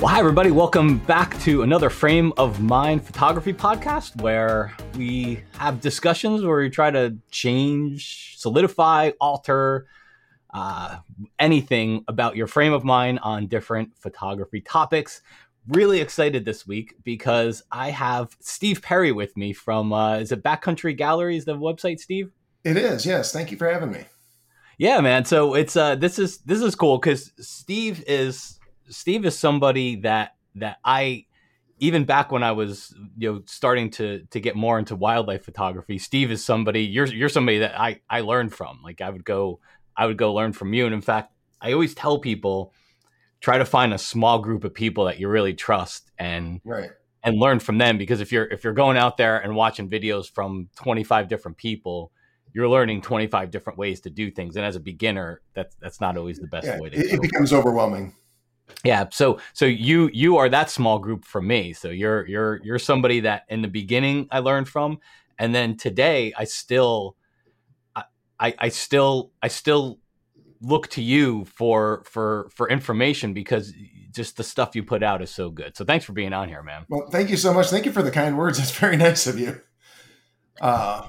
Well, hi, everybody. Welcome back to another Frame of Mind photography podcast where we have discussions where we try to change, solidify, alter uh, anything about your frame of mind on different photography topics. Really excited this week because I have Steve Perry with me from, uh, is it Backcountry Galleries, the website, Steve? It is, yes. Thank you for having me. Yeah, man. So it's uh this is this is cool because Steve is Steve is somebody that that I even back when I was you know starting to to get more into wildlife photography, Steve is somebody you're you're somebody that I I learned from. Like I would go I would go learn from you, and in fact, I always tell people try to find a small group of people that you really trust and right. and learn from them. Because if you're if you're going out there and watching videos from 25 different people you're learning 25 different ways to do things. And as a beginner that's that's not always the best yeah, way to it, it becomes overwhelming yeah so so you you are that small group for me. So you're you're you're somebody that in the beginning i learned from and then today i still i i still i still look to you for for for information because just the stuff you put out is so good. So thanks for being on here man. Well thank you so much. Thank you for the kind words. It's very nice of you. Uh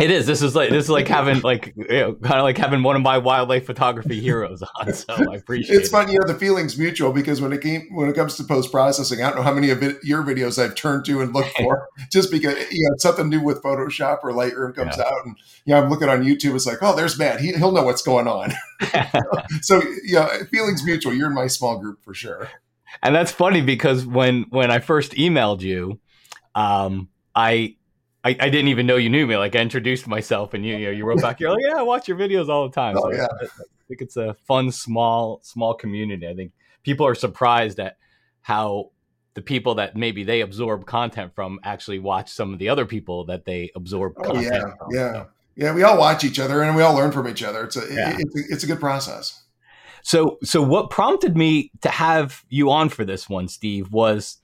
it is. This is like this is like having like you know, kind of like having one of my wildlife photography heroes on. So I appreciate. it's funny, you know. The feelings mutual because when it came when it comes to post processing, I don't know how many of it, your videos I've turned to and looked for just because you know something new with Photoshop or Lightroom comes yeah. out, and you know I'm looking on YouTube. It's like, oh, there's Matt. He, will know what's going on. so yeah, feelings mutual. You're in my small group for sure. And that's funny because when when I first emailed you, um, I I, I, didn't even know you knew me. Like I introduced myself, and you, you know, you wrote back. You're like, yeah, I watch your videos all the time. Oh, yeah. I, I, think it's a fun, small, small community. I think people are surprised at how the people that maybe they absorb content from actually watch some of the other people that they absorb. Oh yeah, from. yeah, so. yeah. We all watch each other, and we all learn from each other. It's a, yeah. it's, a it's a good process. So, so what prompted me to have you on for this one, Steve, was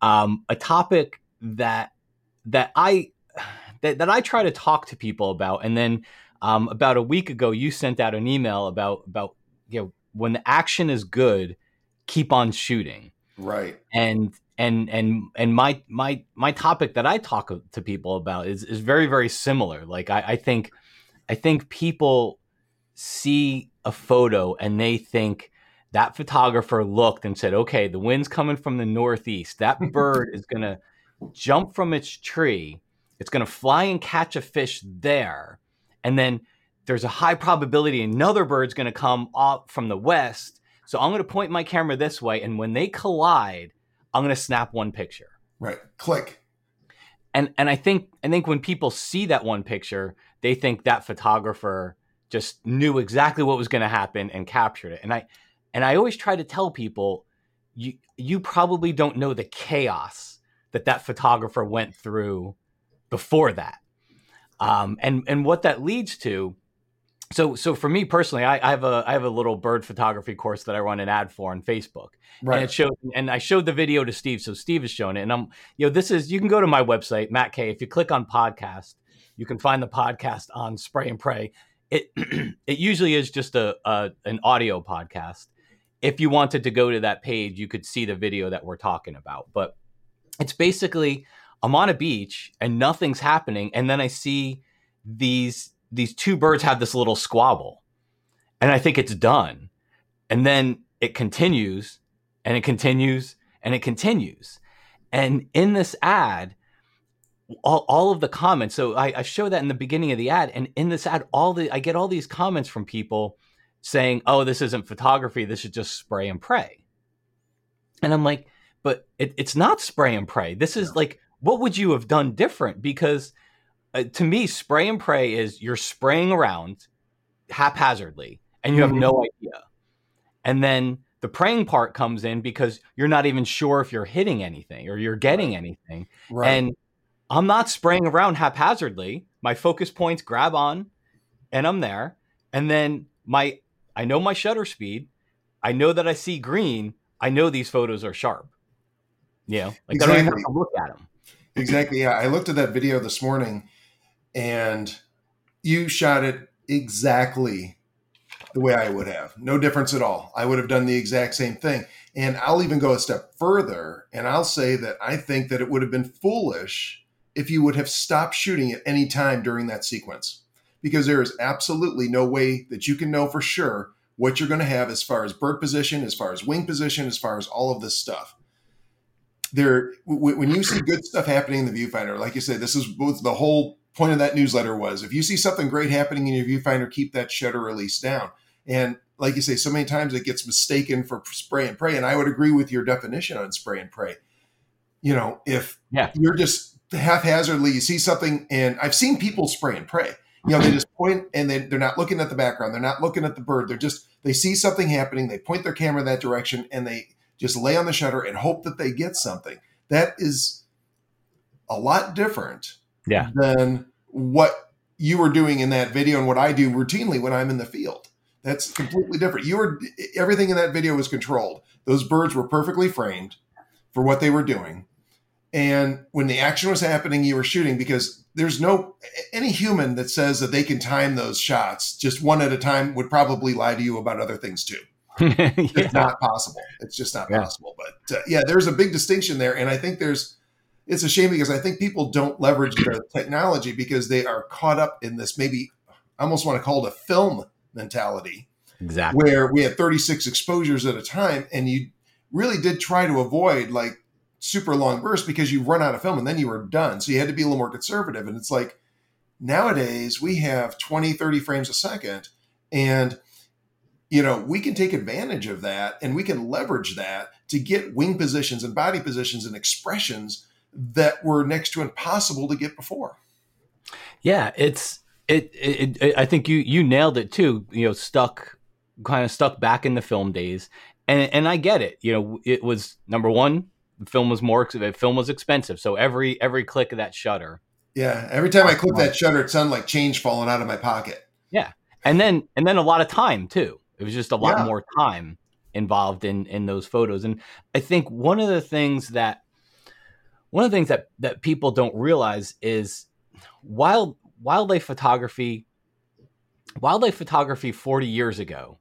um, a topic that that I that, that I try to talk to people about. And then um, about a week ago, you sent out an email about about you know when the action is good, keep on shooting. Right. And and and and my my my topic that I talk to people about is is very very similar. Like I, I think I think people see a photo and they think that photographer looked and said, okay, the wind's coming from the northeast. That bird is gonna jump from its tree. It's going to fly and catch a fish there. And then there's a high probability another bird's going to come up from the west. So I'm going to point my camera this way. And when they collide, I'm going to snap one picture. Right. Click. And, and I think I think when people see that one picture, they think that photographer just knew exactly what was going to happen and captured it. And I and I always try to tell people you you probably don't know the chaos that that photographer went through before that. Um, and and what that leads to. So so for me personally, I, I, have a I have a little bird photography course that I run an ad for on Facebook, right. and it showed and I showed the video to Steve, so Steve has shown it, and I'm you know this is you can go to my website Matt K. If you click on podcast, you can find the podcast on Spray and Pray. It it usually is just a, a an audio podcast. If you wanted to go to that page, you could see the video that we're talking about, but it's basically I'm on a beach and nothing's happening, and then I see these these two birds have this little squabble, and I think it's done, and then it continues, and it continues, and it continues, and in this ad. All, all of the comments. So I, I show that in the beginning of the ad, and in this ad, all the I get all these comments from people saying, "Oh, this isn't photography. This is just spray and pray." And I'm like, but it, it's not spray and pray. This is like, what would you have done different? Because uh, to me, spray and pray is you're spraying around haphazardly and you have mm-hmm. no idea. And then the praying part comes in because you're not even sure if you're hitting anything or you're getting right. anything. Right. And I'm not spraying around haphazardly. My focus points grab on and I'm there. And then my I know my shutter speed. I know that I see green. I know these photos are sharp. You know, like exactly. I don't even have to look at them. Exactly. Yeah. I looked at that video this morning and you shot it exactly the way I would have. No difference at all. I would have done the exact same thing. And I'll even go a step further and I'll say that I think that it would have been foolish if you would have stopped shooting at any time during that sequence because there is absolutely no way that you can know for sure what you're going to have as far as bird position, as far as wing position, as far as all of this stuff. There, when you see good stuff happening in the viewfinder, like you said, this is what the whole point of that newsletter was. If you see something great happening in your viewfinder, keep that shutter release down. And like you say, so many times it gets mistaken for spray and pray. And I would agree with your definition on spray and pray. You know, if yeah. you're just haphazardly, you see something, and I've seen people spray and pray. You know, they just point and they, they're not looking at the background. They're not looking at the bird. They're just, they see something happening. They point their camera that direction and they just lay on the shutter and hope that they get something. That is a lot different yeah. than what you were doing in that video and what I do routinely when I'm in the field. That's completely different. You were everything in that video was controlled. Those birds were perfectly framed for what they were doing. And when the action was happening, you were shooting because there's no any human that says that they can time those shots just one at a time would probably lie to you about other things too. yeah. It's not possible. It's just not yeah. possible. But uh, yeah, there's a big distinction there, and I think there's it's a shame because I think people don't leverage the technology because they are caught up in this maybe I almost want to call it a film mentality. Exactly. Where we had 36 exposures at a time, and you really did try to avoid like super long bursts because you run out of film and then you were done. So you had to be a little more conservative. And it's like nowadays we have 20, 30 frames a second. And, you know, we can take advantage of that and we can leverage that to get wing positions and body positions and expressions that were next to impossible to get before. Yeah, it's it, it, it I think you you nailed it too. You know, stuck kind of stuck back in the film days. And and I get it. You know, it was number one, the film was more the film was expensive, so every every click of that shutter. Yeah, every time I click that shutter, it sounded like change falling out of my pocket. Yeah, and then and then a lot of time too. It was just a lot yeah. more time involved in in those photos, and I think one of the things that one of the things that that people don't realize is wild wildlife photography wildlife photography 40 years ago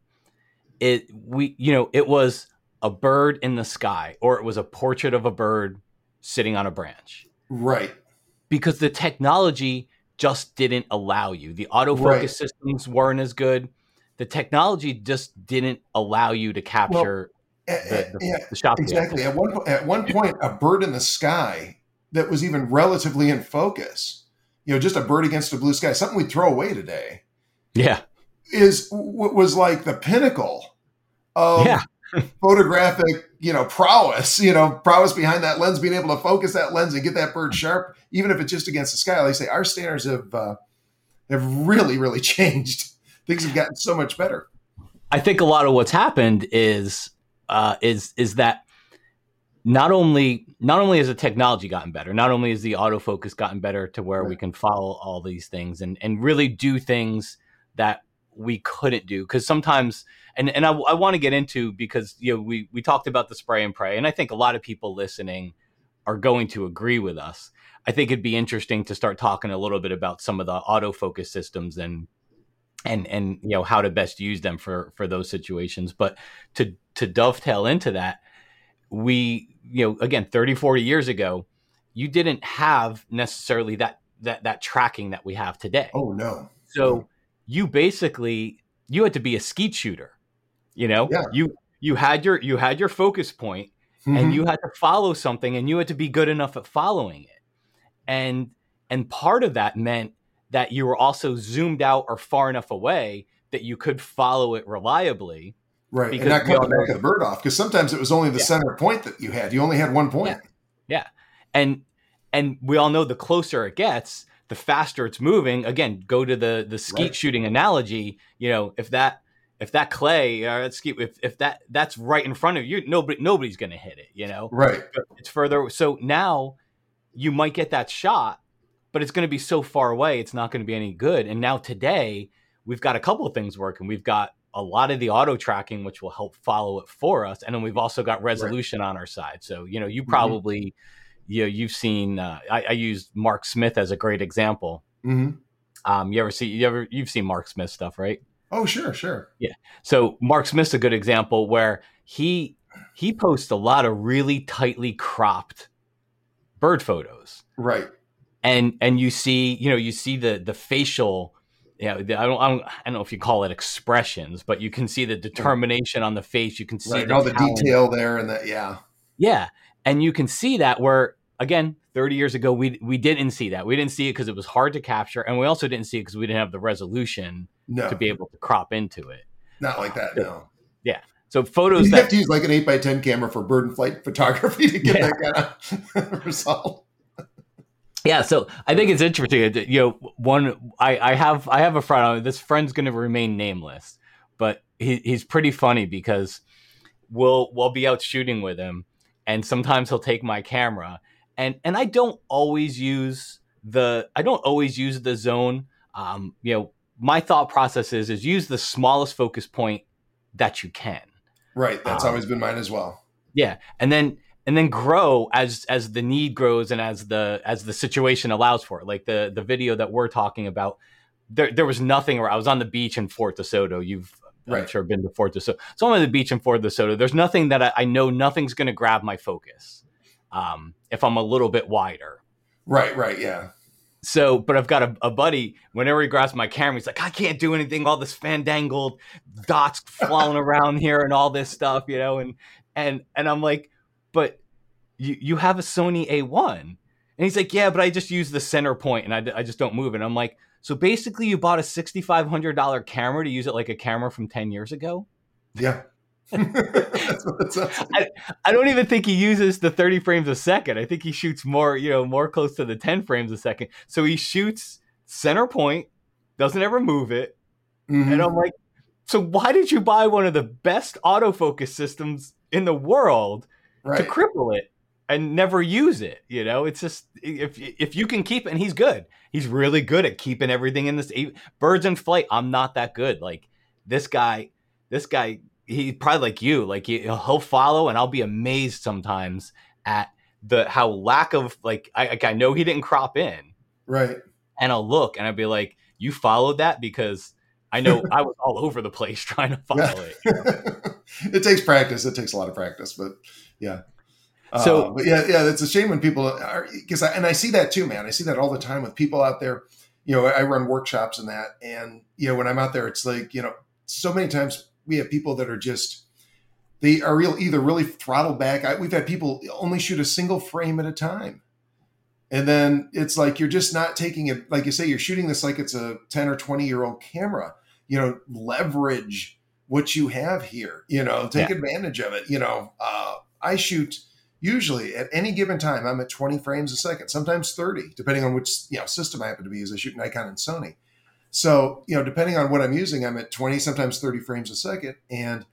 it we you know it was a bird in the sky or it was a portrait of a bird sitting on a branch. Right. Because the technology just didn't allow you. The autofocus right. systems weren't as good. The technology just didn't allow you to capture well, the, the, yeah, the shot. Exactly. At one at one point, a bird in the sky that was even relatively in focus, you know, just a bird against a blue sky, something we'd throw away today. Yeah. Is what was like the pinnacle of yeah photographic, you know, prowess, you know, prowess behind that lens, being able to focus that lens and get that bird sharp, even if it's just against the sky. Like I say, our standards have uh, have really, really changed. Things have gotten so much better. I think a lot of what's happened is uh, is is that not only not only has the technology gotten better, not only has the autofocus gotten better to where right. we can follow all these things and and really do things that we couldn't do because sometimes and and I, I want to get into because you know we we talked about the spray and pray and I think a lot of people listening are going to agree with us. I think it'd be interesting to start talking a little bit about some of the autofocus systems and and and you know how to best use them for for those situations but to to dovetail into that we you know again 30 40 years ago you didn't have necessarily that that that tracking that we have today oh no so you basically you had to be a skeet shooter. You know, yeah. you you had your you had your focus point mm-hmm. and you had to follow something and you had to be good enough at following it. And and part of that meant that you were also zoomed out or far enough away that you could follow it reliably. Right. And not cut the back of the bird off because sometimes it was only the yeah. center point that you had. You only had one point. Yeah. yeah. And and we all know the closer it gets, the faster it's moving. Again, go to the the skeet right. shooting analogy. You know, if that if that clay or that skeet, if, if that that's right in front of you, nobody nobody's going to hit it. You know, right? It's further. So now you might get that shot, but it's going to be so far away, it's not going to be any good. And now today we've got a couple of things working. We've got a lot of the auto tracking, which will help follow it for us, and then we've also got resolution right. on our side. So you know, you mm-hmm. probably. Mm-hmm you know, you've seen. Uh, I, I use Mark Smith as a great example. Mm-hmm. Um, you ever see? You ever? You've seen Mark Smith stuff, right? Oh, sure, sure. Yeah. So Mark Smith's a good example where he he posts a lot of really tightly cropped bird photos. Right. And and you see, you know, you see the the facial you know, I don't, I don't, I don't know if you call it expressions, but you can see the determination on the face. You can see right, the all the talent. detail there, and that, yeah, yeah, and you can see that where again, 30 years ago, we we didn't see that. We didn't see it because it was hard to capture, and we also didn't see it because we didn't have the resolution no. to be able to crop into it. Not like that, no. Yeah. So photos you that, have to use like an eight by ten camera for bird and flight photography to get yeah. that kind of result. Yeah, so I think it's interesting. You know, one I, I have I have a friend. This friend's going to remain nameless, but he, he's pretty funny because we'll we'll be out shooting with him, and sometimes he'll take my camera, and and I don't always use the I don't always use the zone. Um, you know, my thought process is is use the smallest focus point that you can. Right. That's um, always been mine as well. Yeah, and then and then grow as as the need grows and as the as the situation allows for it. Like the the video that we're talking about, there there was nothing where I was on the beach in Fort DeSoto. You've right. I'm sure been to Fort DeSoto. So I'm on the beach in Fort DeSoto. There's nothing that I, I know nothing's going to grab my focus um, if I'm a little bit wider. Right. Right. Yeah. So, but I've got a, a, buddy. Whenever he grabs my camera, he's like, "I can't do anything. All this fandangled dots flying around here and all this stuff, you know." And and and I'm like, but you you have a Sony A1. And he's like, yeah, but I just use the center point and I, I just don't move it. And I'm like, so basically you bought a $6,500 camera to use it like a camera from 10 years ago? Yeah. I, I don't even think he uses the 30 frames a second. I think he shoots more, you know, more close to the 10 frames a second. So he shoots center point, doesn't ever move it. Mm-hmm. And I'm like, so why did you buy one of the best autofocus systems in the world right. to cripple it and never use it? You know, it's just if if you can keep it, and he's good. He's really good at keeping everything in this birds in flight. I'm not that good. Like this guy, this guy, he probably like you. Like he, he'll follow, and I'll be amazed sometimes at the how lack of like I I know he didn't crop in, right? And I'll look, and I'll be like, you followed that because I know I was all over the place trying to follow yeah. it. You know? it takes practice. It takes a lot of practice, but yeah. So, uh, yeah, yeah, it's a shame when people are because I, and I see that too, man. I see that all the time with people out there. You know, I run workshops and that, and you know, when I'm out there, it's like you know, so many times we have people that are just they are real either really throttled back. I, we've had people only shoot a single frame at a time. And then it's like you're just not taking it, like you say, you're shooting this like it's a 10 or 20 year old camera. You know, leverage what you have here, you know, take yeah. advantage of it. You know, uh, I shoot usually at any given time, I'm at 20 frames a second, sometimes 30, depending on which you know system I happen to be using. I shoot Nikon and Sony. So, you know, depending on what I'm using, I'm at 20, sometimes 30 frames a second. And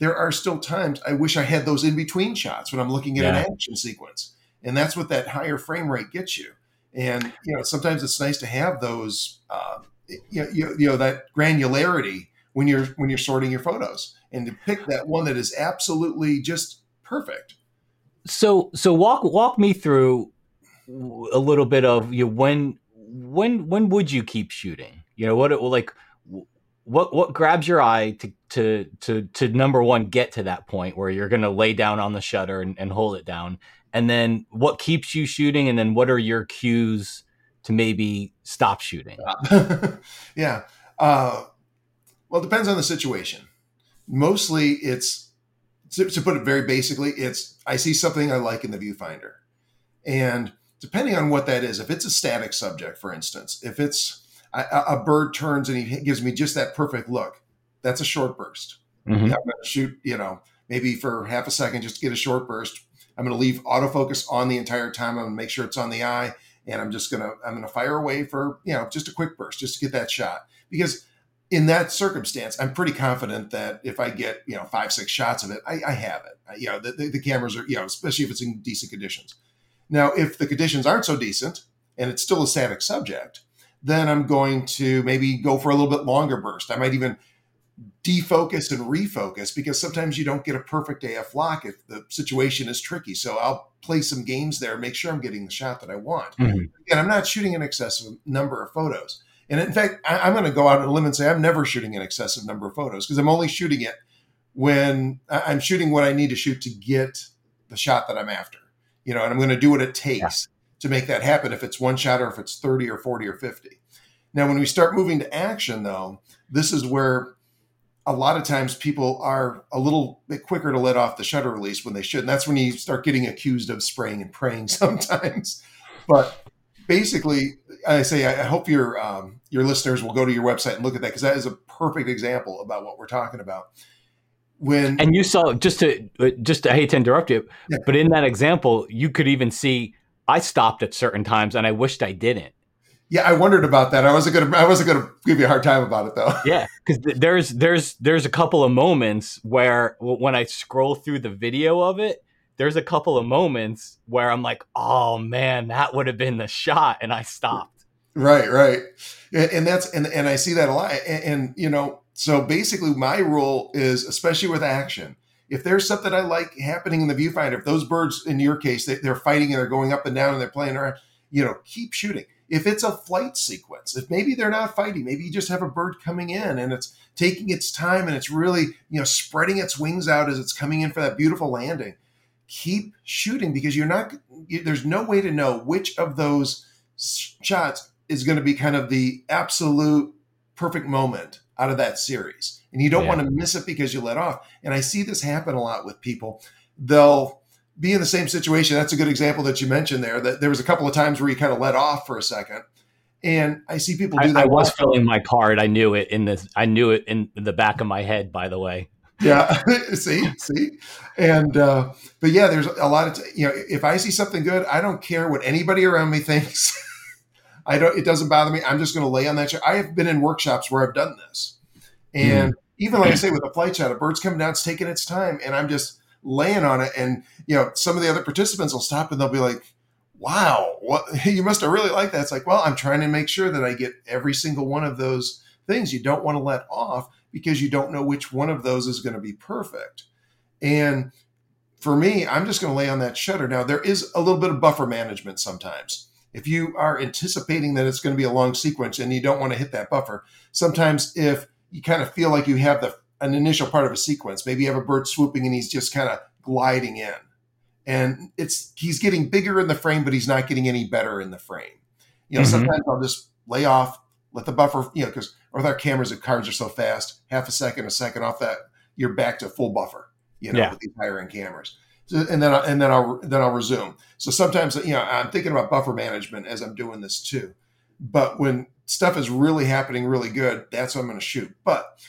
there are still times I wish I had those in between shots when I'm looking at yeah. an action sequence. And that's what that higher frame rate gets you. And, you know, sometimes it's nice to have those, uh, you, know, you, you know, that granularity when you're, when you're sorting your photos and to pick that one that is absolutely just perfect so so walk walk me through a little bit of you know, when when when would you keep shooting? You know what it like what what grabs your eye to to to to number one get to that point where you're going to lay down on the shutter and, and hold it down, and then what keeps you shooting, and then what are your cues to maybe stop shooting? yeah, uh, well, it depends on the situation. Mostly, it's to, to put it very basically, it's I see something I like in the viewfinder. And depending on what that is, if it's a static subject, for instance, if it's a, a bird turns and he gives me just that perfect look, that's a short burst. Mm-hmm. I'm going to shoot, you know, maybe for half a second just to get a short burst. I'm going to leave autofocus on the entire time. I'm going to make sure it's on the eye, and I'm just going to I'm going to fire away for you know just a quick burst, just to get that shot. Because in that circumstance, I'm pretty confident that if I get you know five six shots of it, I, I have it. I, you know the, the, the, cameras are you know especially if it's in decent conditions. Now, if the conditions aren't so decent and it's still a static subject, then I'm going to maybe go for a little bit longer burst. I might even defocus and refocus because sometimes you don't get a perfect AF lock if the situation is tricky. So I'll play some games there, make sure I'm getting the shot that I want. Mm-hmm. Again, I'm not shooting an excessive number of photos And in fact, I, am going to go out on a limb and say I'm never shooting an excessive number of photos because I'm only shooting it when I'm shooting what I need to shoot to get the shot that I'm after. You know, and I'm going to do what it takes yeah. to make that happen. If it's one shot or if it's 30 or 40 or 50. Now, when we start moving to action, though, this is where a lot of times people are a little bit quicker to let off the shutter release when they should. And that's when you start getting accused of spraying and praying sometimes. But basically, I say I hope your um, your listeners will go to your website and look at that because that is a perfect example about what we're talking about. When and you saw just to just to, I hate to interrupt you, yeah. but in that example, you could even see I stopped at certain times and I wished I didn't. Yeah, I wondered about that. I wasn't gonna. I wasn't gonna give you a hard time about it though. Yeah, because th- there's there's there's a couple of moments where when I scroll through the video of it, there's a couple of moments where I'm like, oh man, that would have been the shot, and I stopped. Right, right, and that's and and I see that a lot. And, and you know, so basically, my rule is, especially with action, if there's something I like happening in the viewfinder, if those birds, in your case, they, they're fighting and they're going up and down and they're playing around, you know, keep shooting if it's a flight sequence, if maybe they're not fighting, maybe you just have a bird coming in and it's taking its time and it's really, you know, spreading its wings out as it's coming in for that beautiful landing keep shooting because you're not there's no way to know which of those shots is going to be kind of the absolute perfect moment out of that series and you don't yeah. want to miss it because you let off and i see this happen a lot with people they'll be in the same situation that's a good example that you mentioned there that there was a couple of times where you kind of let off for a second and I see people do that. I, I was filling my card. I knew it in the. I knew it in the back of my head. By the way yeah see see and uh but yeah there's a lot of t- you know if i see something good i don't care what anybody around me thinks i don't it doesn't bother me i'm just going to lay on that chair i have been in workshops where i've done this and mm. even like i say with a flight shot a bird's coming down it's taking its time and i'm just laying on it and you know some of the other participants will stop and they'll be like wow what you must have really liked that it's like well i'm trying to make sure that i get every single one of those things you don't want to let off because you don't know which one of those is going to be perfect. And for me, I'm just going to lay on that shutter. Now, there is a little bit of buffer management sometimes. If you are anticipating that it's going to be a long sequence and you don't want to hit that buffer, sometimes if you kind of feel like you have the an initial part of a sequence, maybe you have a bird swooping and he's just kind of gliding in. And it's he's getting bigger in the frame, but he's not getting any better in the frame. You know, mm-hmm. sometimes I'll just lay off, let the buffer, you know, because with our cameras the cards are so fast, half a second, a second off that, you're back to full buffer, you know, yeah. with these higher end cameras. And then, and then I'll, then I'll resume. So sometimes, you know, I'm thinking about buffer management as I'm doing this too. But when stuff is really happening really good, that's what I'm going to shoot. But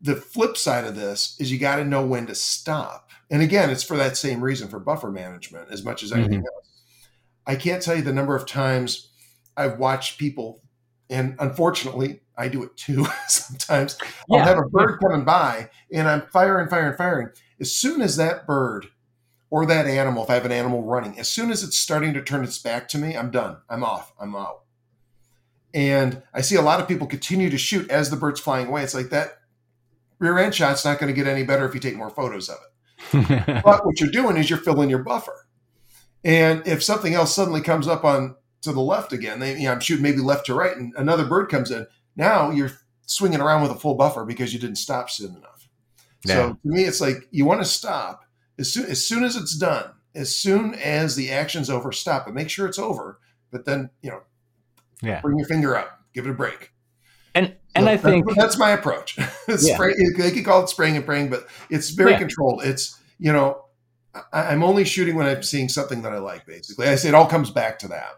the flip side of this is you got to know when to stop. And again, it's for that same reason for buffer management as much as anything mm-hmm. else. I can't tell you the number of times I've watched people and unfortunately, I do it too sometimes. I'll have a bird coming by and I'm firing, firing, firing. As soon as that bird or that animal, if I have an animal running, as soon as it's starting to turn its back to me, I'm done. I'm off. I'm out. And I see a lot of people continue to shoot as the bird's flying away. It's like that rear end shot's not going to get any better if you take more photos of it. but what you're doing is you're filling your buffer. And if something else suddenly comes up on to the left again. They, you know, I'm shooting maybe left to right, and another bird comes in. Now you're swinging around with a full buffer because you didn't stop soon enough. Yeah. So to me, it's like you want to stop as soon as soon as it's done. As soon as the action's over, stop it. Make sure it's over, but then you know, yeah, bring your finger up, give it a break. And and so I think that's, my approach. Spray, yeah. They could call it spraying and praying, but it's very yeah. controlled. It's you know, I, I'm only shooting when I'm seeing something that I like. Basically, I say it all comes back to that.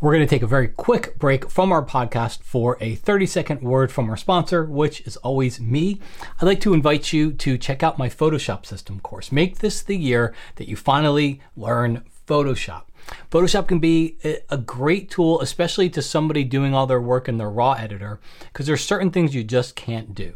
We're going to take a very quick break from our podcast for a 30 second word from our sponsor, which is always me. I'd like to invite you to check out my Photoshop system course. Make this the year that you finally learn Photoshop. Photoshop can be a great tool, especially to somebody doing all their work in their raw editor, because there's certain things you just can't do.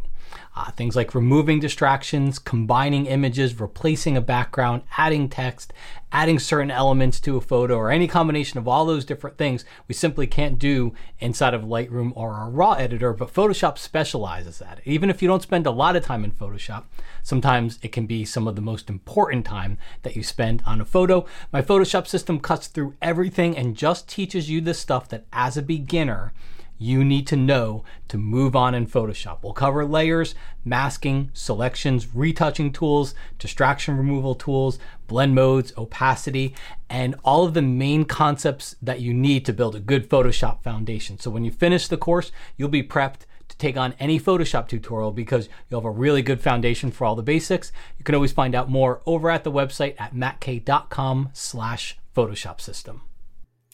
Uh, things like removing distractions, combining images, replacing a background, adding text, adding certain elements to a photo, or any combination of all those different things we simply can't do inside of Lightroom or our RAW editor, but Photoshop specializes at it. Even if you don't spend a lot of time in Photoshop, sometimes it can be some of the most important time that you spend on a photo. My Photoshop system cuts through everything and just teaches you the stuff that as a beginner, you need to know to move on in Photoshop. We'll cover layers, masking, selections, retouching tools, distraction removal tools, blend modes, opacity, and all of the main concepts that you need to build a good Photoshop foundation. So when you finish the course, you'll be prepped to take on any Photoshop tutorial because you'll have a really good foundation for all the basics. You can always find out more over at the website at mattk.com slash Photoshop system.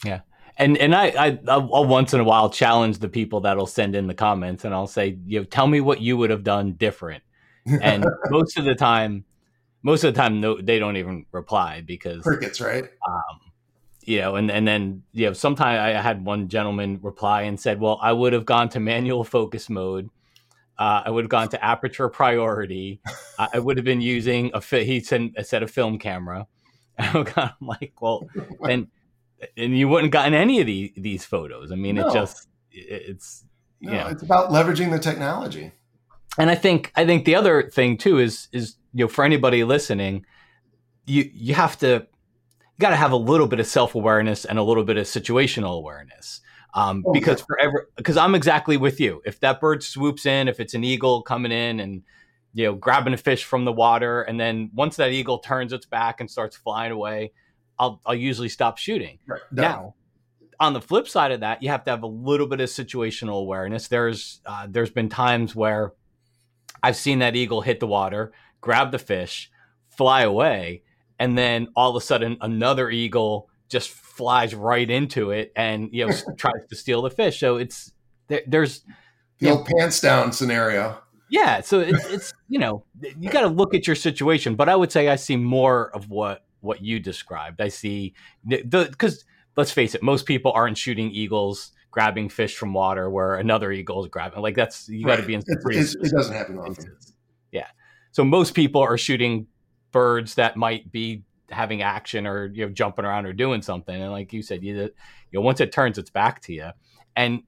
Yeah. And and I, I I'll once in a while challenge the people that'll send in the comments and I'll say, you know, tell me what you would have done different. And most of the time, most of the time, no, they don't even reply because crickets, right? Um, you know, and and then you know, sometimes I had one gentleman reply and said, "Well, I would have gone to manual focus mode. Uh, I would have gone to aperture priority. I would have been using a fi-, he said a set of film camera." I'm like, well, and and you wouldn't gotten any of the, these photos. I mean, no. it just it's no, yeah, it's about leveraging the technology. And I think I think the other thing too is is you know for anybody listening, you you have to you got to have a little bit of self awareness and a little bit of situational awareness. Um, oh, because yeah. for every because I'm exactly with you. If that bird swoops in, if it's an eagle coming in and you know grabbing a fish from the water, and then once that eagle turns its back and starts flying away, I'll I'll usually stop shooting. Right. Now, on the flip side of that, you have to have a little bit of situational awareness. There's uh, there's been times where I've seen that eagle hit the water, grab the fish, fly away, and then all of a sudden another eagle just flies right into it and you know tries to steal the fish. So it's there, there's the old know, pants down scenario. Yeah, so it's, it's you know you got to look at your situation, but I would say I see more of what what you described. I see the because let's face it, most people aren't shooting eagles grabbing fish from water where another eagle is grabbing. Like that's you got to be in. It, it doesn't happen often. Yeah, so most people are shooting birds that might be having action or you know jumping around or doing something, and like you said, you you know once it turns its back to you, and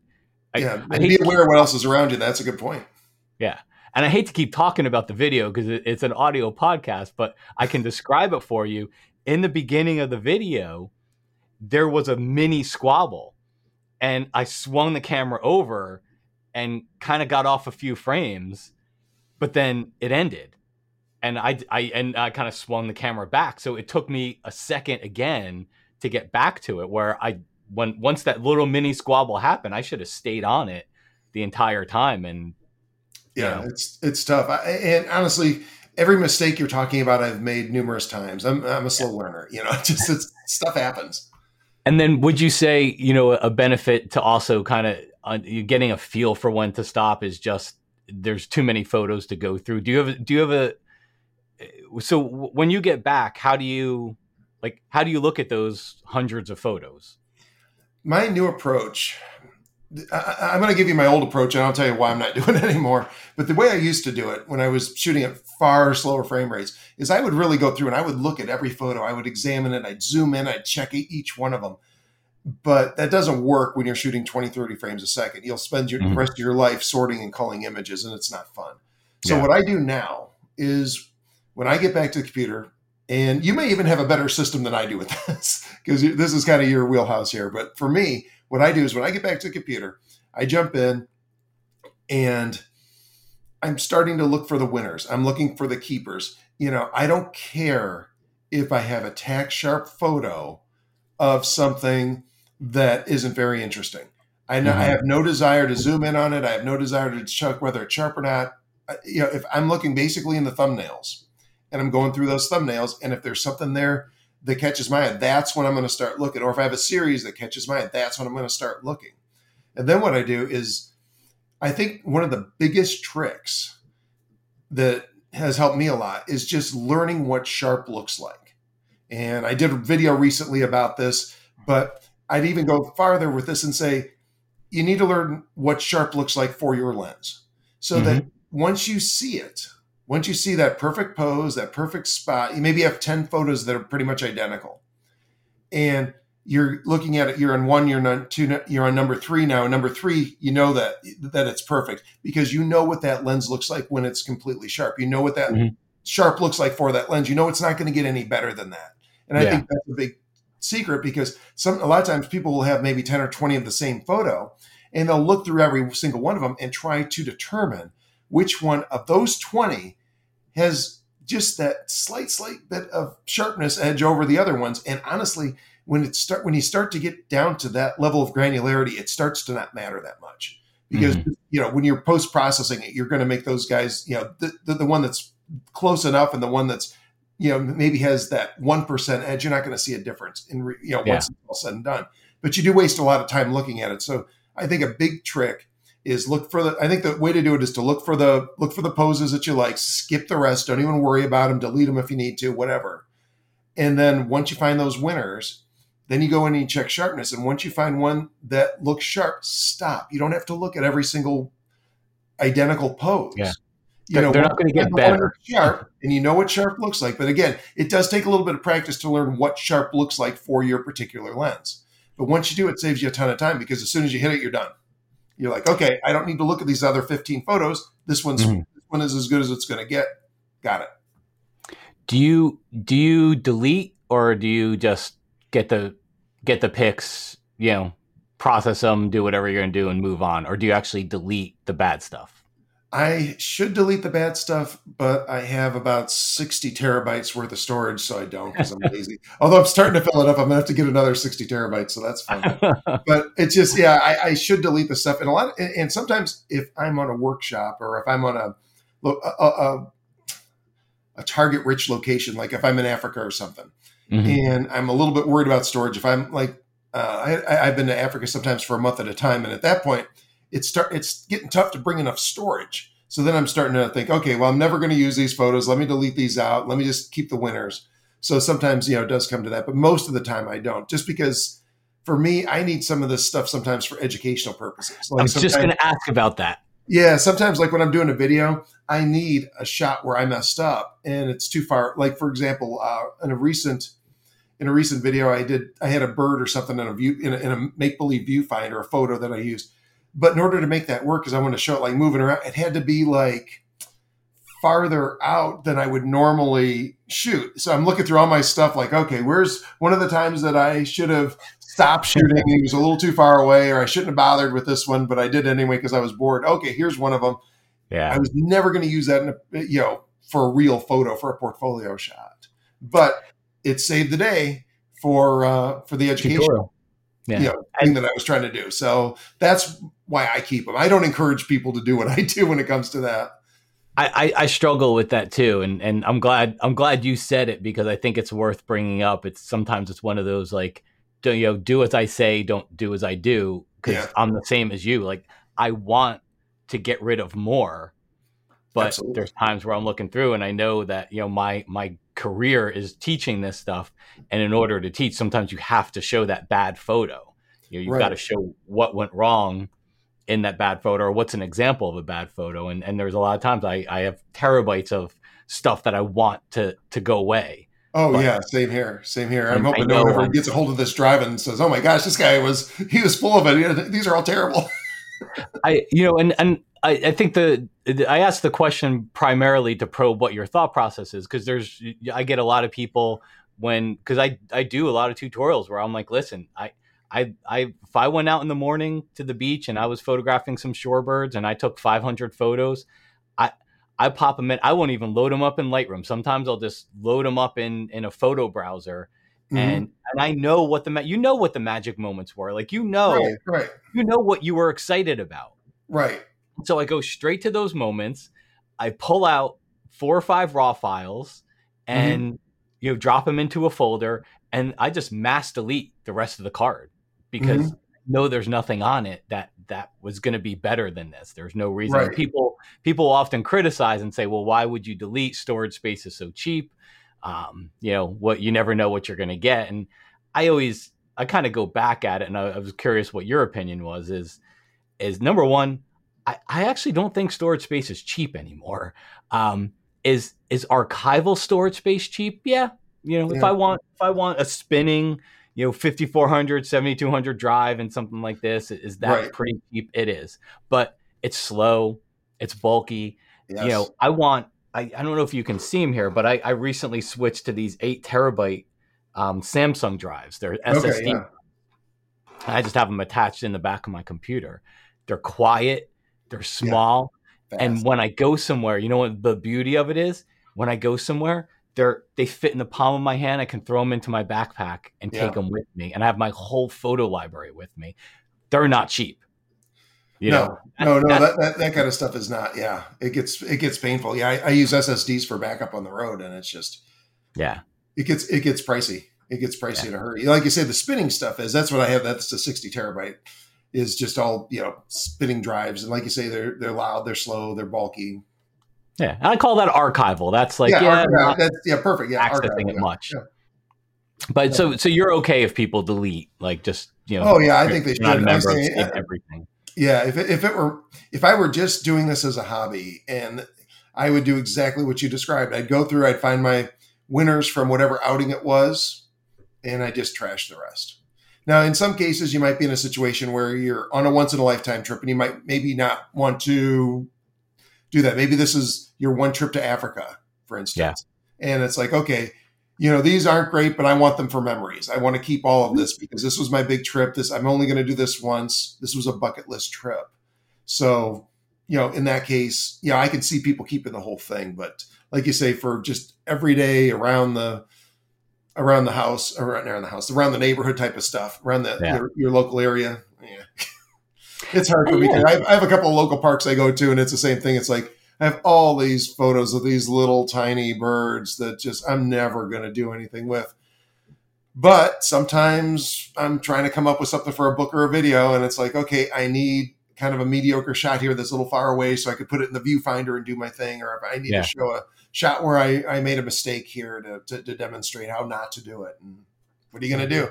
yeah, I, and be aware of what else is around you. That's a good point. Yeah. And I hate to keep talking about the video because it's an audio podcast, but I can describe it for you. In the beginning of the video, there was a mini squabble, and I swung the camera over and kind of got off a few frames, but then it ended. And I, I and I kind of swung the camera back, so it took me a second again to get back to it. Where I, when once that little mini squabble happened, I should have stayed on it the entire time and yeah, know? it's it's tough. I, and honestly, every mistake you're talking about, I've made numerous times. I'm I'm a slow yeah. learner. You know, just stuff happens. And then, would you say you know a benefit to also kind of uh, getting a feel for when to stop is just there's too many photos to go through. Do you have do you have a so when you get back, how do you like how do you look at those hundreds of photos? My new approach I, am going to give you my old approach, and I'll tell you why I'm not doing it anymore. But the way I used to do it when I was shooting at far slower frame rates is I would really go through and I would look at every photo. I would examine it. I'd zoom in. I'd check each one of them. But that doesn't work when you're shooting 20, 30 frames a second. You'll spend your, mm-hmm. the rest of your life sorting and culling images, and it's not fun. So yeah. what I do now is when I get back to the computer, and you may even have a better system than I do with this because this is kind of your wheelhouse here. But for me, what I do is when I get back to the computer, I jump in and I'm starting to look for the winners. I'm looking for the keepers. You know, I don't care if I have a tack sharp photo of something that isn't very interesting. I know mm-hmm. I have no desire to zoom in on it. I have no desire to check whether it's sharp or not. You know, if I'm looking basically in the thumbnails and I'm going through those thumbnails, and if there's something there that catches my eye, that's when I'm going to start looking. Or if I have a series that catches my eye, that's when I'm going to start looking. And then what I do is, I think one of the biggest tricks that has helped me a lot is just learning what sharp looks like. And I did a video recently about this, but I'd even go farther with this and say, you need to learn what sharp looks like for your lens so mm-hmm. that once you see it, once you see that perfect pose, that perfect spot, you maybe have 10 photos that are pretty much identical. And you're looking at it, you're on one, you're on two, you're on number three now. And number three, you know that that it's perfect because you know what that lens looks like when it's completely sharp. You know what that mm-hmm. sharp looks like for that lens. You know it's not going to get any better than that. And I yeah. think that's a big secret because some a lot of times people will have maybe 10 or 20 of the same photo and they'll look through every single one of them and try to determine which one of those 20 has just that slight, slight bit of sharpness edge over the other ones. And honestly, when it start when you start to get down to that level of granularity, it starts to not matter that much because mm-hmm. you know when you're post processing it, you're going to make those guys you know the, the, the one that's close enough and the one that's you know maybe has that one percent edge. You're not going to see a difference in re, you know yeah. once it's all said and done. But you do waste a lot of time looking at it. So I think a big trick is look for the i think the way to do it is to look for the look for the poses that you like skip the rest don't even worry about them delete them if you need to whatever and then once you find those winners then you go in and you check sharpness and once you find one that looks sharp stop you don't have to look at every single identical pose yeah you know, they're not going to get better. Sharp, and you know what sharp looks like. But again, it does take a little bit of practice to learn what sharp looks like for your particular lens. But once you do, it saves you a ton of time because as soon as you hit it, you're done you're like, okay, I don't need to look at these other 15 photos. This one's mm-hmm. this one is as good as it's going to get. Got it. Do you do you delete or do you just get the get the pics, you know, process them, do whatever you're going to do and move on or do you actually delete the bad stuff? I should delete the bad stuff, but I have about 60 terabytes worth of storage, so I don't because I'm lazy. Although I'm starting to fill it up, I'm gonna have to get another 60 terabytes, so that's fine. but it's just, yeah, I, I, should delete the stuff. And a lot, of, and sometimes if I'm on a workshop or if I'm on a a, a, a target rich location, like if I'm in Africa or something, mm-hmm. and I'm a little bit worried about storage. If I'm like, uh, I, I've been to Africa sometimes for a month at a time, and at that point it's start it's getting tough to bring enough storage. So then I'm starting to think, okay, well, I'm never going to use these photos. Let me delete these out. Let me just keep the winners. So sometimes, you know, it does come to that, but most of the time I don't, just because for me, I need some of this stuff sometimes for educational purposes. Like I was just going to ask about that. Yeah, sometimes like when I'm doing a video, I need a shot where I messed up and it's too far. Like for example, uh, in a recent in a recent video, I did I had a bird or something in a view in a, in a make believe viewfinder, a photo that I used, but in order to make that work, because I want to show it like moving around, it had to be like farther out than I would normally shoot. So I'm looking through all my stuff, like, okay, where's one of the times that I should have stopped shooting? He was a little too far away, or I shouldn't have bothered with this one, but I did anyway because I was bored. Okay, here's one of them. Yeah, I was never going to use that, in a, you know, for a real photo for a portfolio shot, but it saved the day for uh, for the education. Tutorial yeah. you know, thing that I was trying to do. So that's why I keep them. I don't encourage people to do what I do when it comes to that. I, I, I struggle with that too, and and I'm glad I'm glad you said it because I think it's worth bringing up. It's sometimes it's one of those like, do you know, do as I say, don't do as I do, because yeah. I'm the same as you. Like I want to get rid of more, but Absolutely. there's times where I'm looking through and I know that you know my my career is teaching this stuff, and in order to teach, sometimes you have to show that bad photo. You know, you've right. got to show what went wrong in that bad photo or what's an example of a bad photo. And and there's a lot of times I, I have terabytes of stuff that I want to to go away. Oh but, yeah, same here, same here. I'm hoping no one ever gets a hold of this drive and says, "Oh my gosh, this guy was he was full of it. These are all terrible." I you know, and and I, I think the I asked the question primarily to probe what your thought process is because there's I get a lot of people when because I I do a lot of tutorials where I'm like, listen, I I I if I went out in the morning to the beach and I was photographing some shorebirds and I took 500 photos, I I pop them in. I won't even load them up in Lightroom. Sometimes I'll just load them up in in a photo browser. Mm-hmm. And and I know what the you know what the magic moments were. Like you know, right, right. you know what you were excited about. Right. So I go straight to those moments. I pull out four or five raw files mm-hmm. and mm-hmm. you know drop them into a folder and I just mass delete the rest of the card because mm-hmm. no there's nothing on it that that was going to be better than this there's no reason right. people people often criticize and say well why would you delete storage space is so cheap um, you know what you never know what you're going to get and i always i kind of go back at it and I, I, was curious what your opinion was is is number one I, I actually don't think storage space is cheap anymore um, is is archival storage space cheap yeah you know yeah. if i want if i want a spinning you know 5400 7200 drive and something like this is that right. pretty cheap it is but it's slow it's bulky yes. you know i want I, I don't know if you can see them here but i, I recently switched to these 8 terabyte um, samsung drives they're ssd okay, yeah. I just have them attached in the back of my computer. They're quiet, they're small, yeah. and when I go somewhere, you know what the beauty of it is? When I go somewhere, they're they fit in the palm of my hand. I can throw them into my backpack and yeah. take them with me, and I have my whole photo library with me. They're not cheap. You no, know, no, no, that, that, that kind of stuff is not. Yeah, it gets it gets painful. Yeah, I, I use SSDs for backup on the road, and it's just yeah, it gets it gets pricey. It gets pricey yeah. in a hurry. Like you say, the spinning stuff is that's what I have. That's a sixty terabyte. Is just all you know spinning drives, and like you say, they're they're loud, they're slow, they're bulky. Yeah, and I call that archival. That's like yeah, yeah, that's, yeah perfect. Yeah, accessing archival, it much. Yeah. But so so you're okay if people delete like just you know? Oh yeah, I think they should. Not a say, uh, everything. Yeah, if it, if it were if I were just doing this as a hobby, and I would do exactly what you described. I'd go through, I'd find my winners from whatever outing it was, and I just trash the rest. Now, in some cases, you might be in a situation where you're on a once in a lifetime trip, and you might maybe not want to do that. Maybe this is your one trip to Africa, for instance, yeah. and it's like, okay, you know, these aren't great, but I want them for memories. I want to keep all of this because this was my big trip. This I'm only going to do this once. This was a bucket list trip. So, you know, in that case, yeah, I can see people keeping the whole thing, but like you say, for just every day around the around the house, around, around the house, around the neighborhood type of stuff, around the yeah. your, your, local area. It's hard for me. I, I have a couple of local parks I go to, and it's the same thing. It's like I have all these photos of these little tiny birds that just I'm never going to do anything with. But sometimes I'm trying to come up with something for a book or a video, and it's like, okay, I need kind of a mediocre shot here that's a little far away so I could put it in the viewfinder and do my thing, or if I need yeah. to show a shot where I, I made a mistake here to, to, to demonstrate how not to do it. And what are you going to do?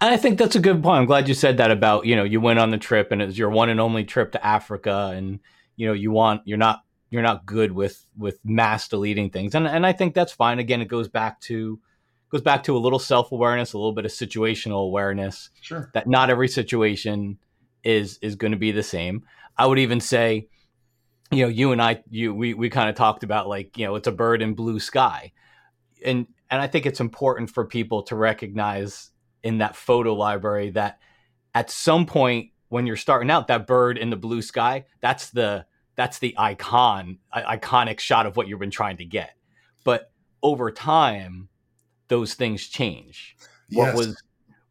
And I think that's a good point. I'm glad you said that about, you know, you went on the trip and it was your one and only trip to Africa and, you know, you want, you're not you're not good with with mass deleting things. And and I think that's fine. Again it goes back to goes back to a little self-awareness a little bit of situational awareness sure. that not every situation is is going to be the same. I would even say you know you and I you we we kind of talked about like you know it's a bird in blue sky. And and I think it's important for people to recognize in that photo library that at some point when you're starting out that bird in the blue sky that's the that's the icon iconic shot of what you've been trying to get. But over time those things change. Yes. what was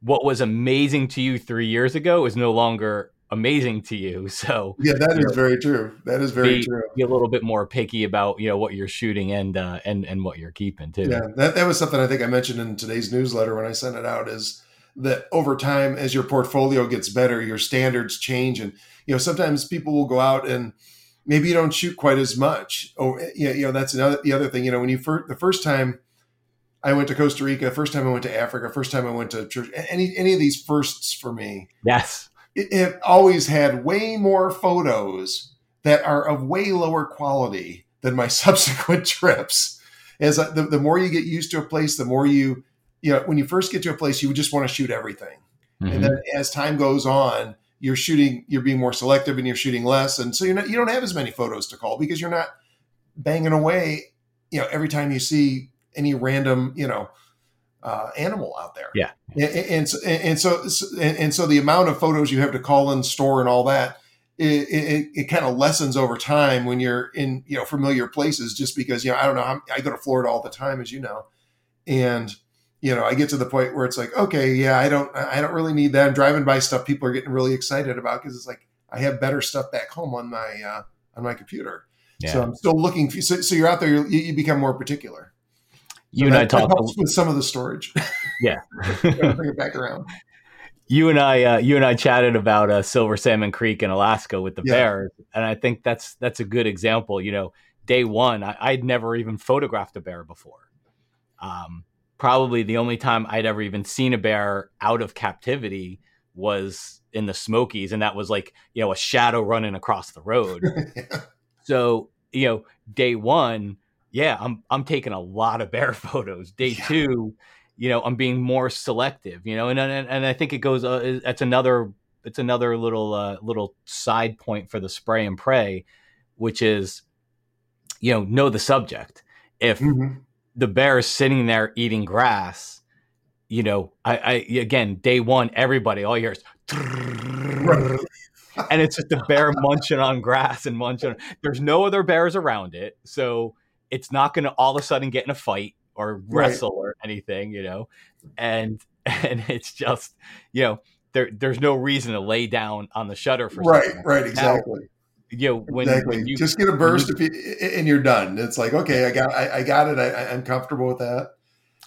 what was amazing to you three years ago is no longer amazing to you. So yeah that is very true. That is very be, true. be a little bit more picky about you know what you're shooting and uh and and what you're keeping too. Yeah that, that was something i think i mentioned in today's newsletter when i sent it out is that over time as your portfolio gets better your standards change and you know sometimes people will go out and maybe you don't shoot quite as much. Oh, eh, yeah, you know that's another the other thing. You know, when you first the first time I went to Costa Rica, first time I went to Africa, first time I went to church, any any of these firsts for me. Yes, it, it always had way more photos that are of way lower quality than my subsequent trips. As uh, the, the more you get used to a place, the more you you know when you first get to a place, you just want to shoot everything, mm-hmm. and then as time goes on you're shooting you're being more selective and you're shooting less. And so you're not you don't have as many photos to call because you're not banging away you know every time you see any random you know uh, animal out there. Yeah. And, and, and so and, and, so the amount of photos you have to call and store and all that it, it, it kind of lessens over time when you're in you know familiar places just because you know i don't know I'm, i go to florida all the time as you know. And you know, I get to the point where it's like, okay, yeah, I don't, I don't really need that. I'm driving by stuff people are getting really excited about because it's like I have better stuff back home on my uh, on my computer. Yeah. So I'm still looking. For, so, so you're out there, you, you become more particular. You so and that, I talked with some of the storage. Yeah, bring it back around. You and I, uh, you and I chatted about uh, Silver Salmon Creek in Alaska with the yeah. bears, and I think that's that's a good example. You know, day one, I, I'd never even photographed a bear before. Um, probably the only time I'd ever even seen a bear out of captivity was in the Smokies, and that was like you know a shadow running across the road. yeah. So you know, day one, yeah, I'm I'm taking a lot of bear photos. Day yeah. two, you know, I'm being more selective. You know, and and, and I think it goes. Uh, that's another. It's another little uh, little side point for the spray and pray, which is, you know, know the subject. If mm-hmm the bear is sitting there eating grass you know, I, I again day one, everybody all yours, and it's just a bear munching on grass and munching. There's no other bears around it, so it's not going to all of a sudden get in a fight or Right. wrestle or anything, you know. And and it's just you know there there's no reason to lay down on the shutter for Right, right, exactly. you know when, exactly. when you Just get a burst of, and you're done. It's like, okay, I got, I, I got it. I, I'm comfortable with that.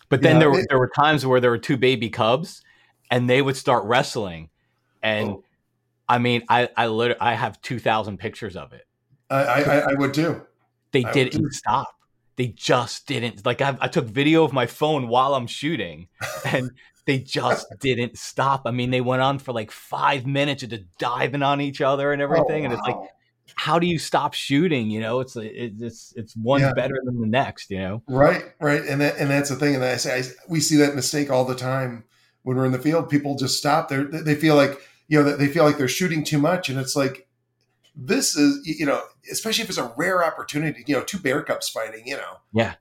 But then Yeah, there were it- there were times where there were two baby cubs, and they would start wrestling, and Oh. I mean, I I literally I have two thousand pictures of it. I, I, I- would too. They I didn't too. stop. They just didn't. Like I, I took video of my phone while I'm shooting, and they just didn't stop. I mean, they went on for like five minutes, just diving on each other and oh, everything, and it's like, Oh, wow. How do you stop shooting? You know, it's it's it's one's Yeah. better than the next. You know. Right, right, and that, and that's the thing. And I say I, we see that mistake all the time when we're in the field. People just stop. They they feel like you know they feel like they're shooting too much, and it's like this is you know especially if it's a rare opportunity. You know, two bear cubs fighting. You know, Yeah.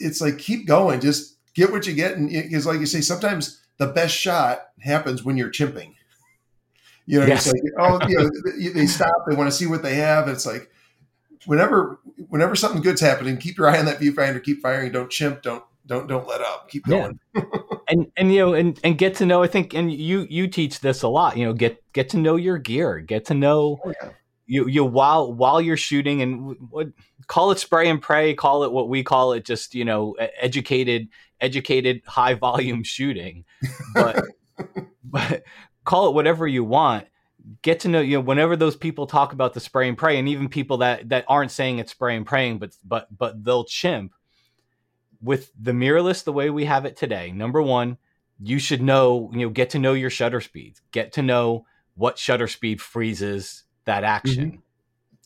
it's like keep going. Just get what you get, and because like you say, sometimes the best shot happens when you're chimping. You know, Yes. it's like oh, you know, they stop. They want to see what they have. It's like whenever whenever something good's happening, keep your eye on that viewfinder, keep firing, don't chimp, don't don't don't let up. Keep Yeah. going. and and you know and and get to know i think and you you teach this a lot you know get get to know your gear get to know Oh, yeah. you you while while you're shooting and what call it spray and pray call it what we call it just you know educated educated high volume shooting but but call it whatever you want. Get to know you know whenever those people talk about the spray and pray and even people that that aren't saying it's spray and praying but but but they'll chimp. With the mirrorless the way we have it today number one you should know you know get to know your shutter speeds. Get to know what shutter speed freezes that action. Mm-hmm.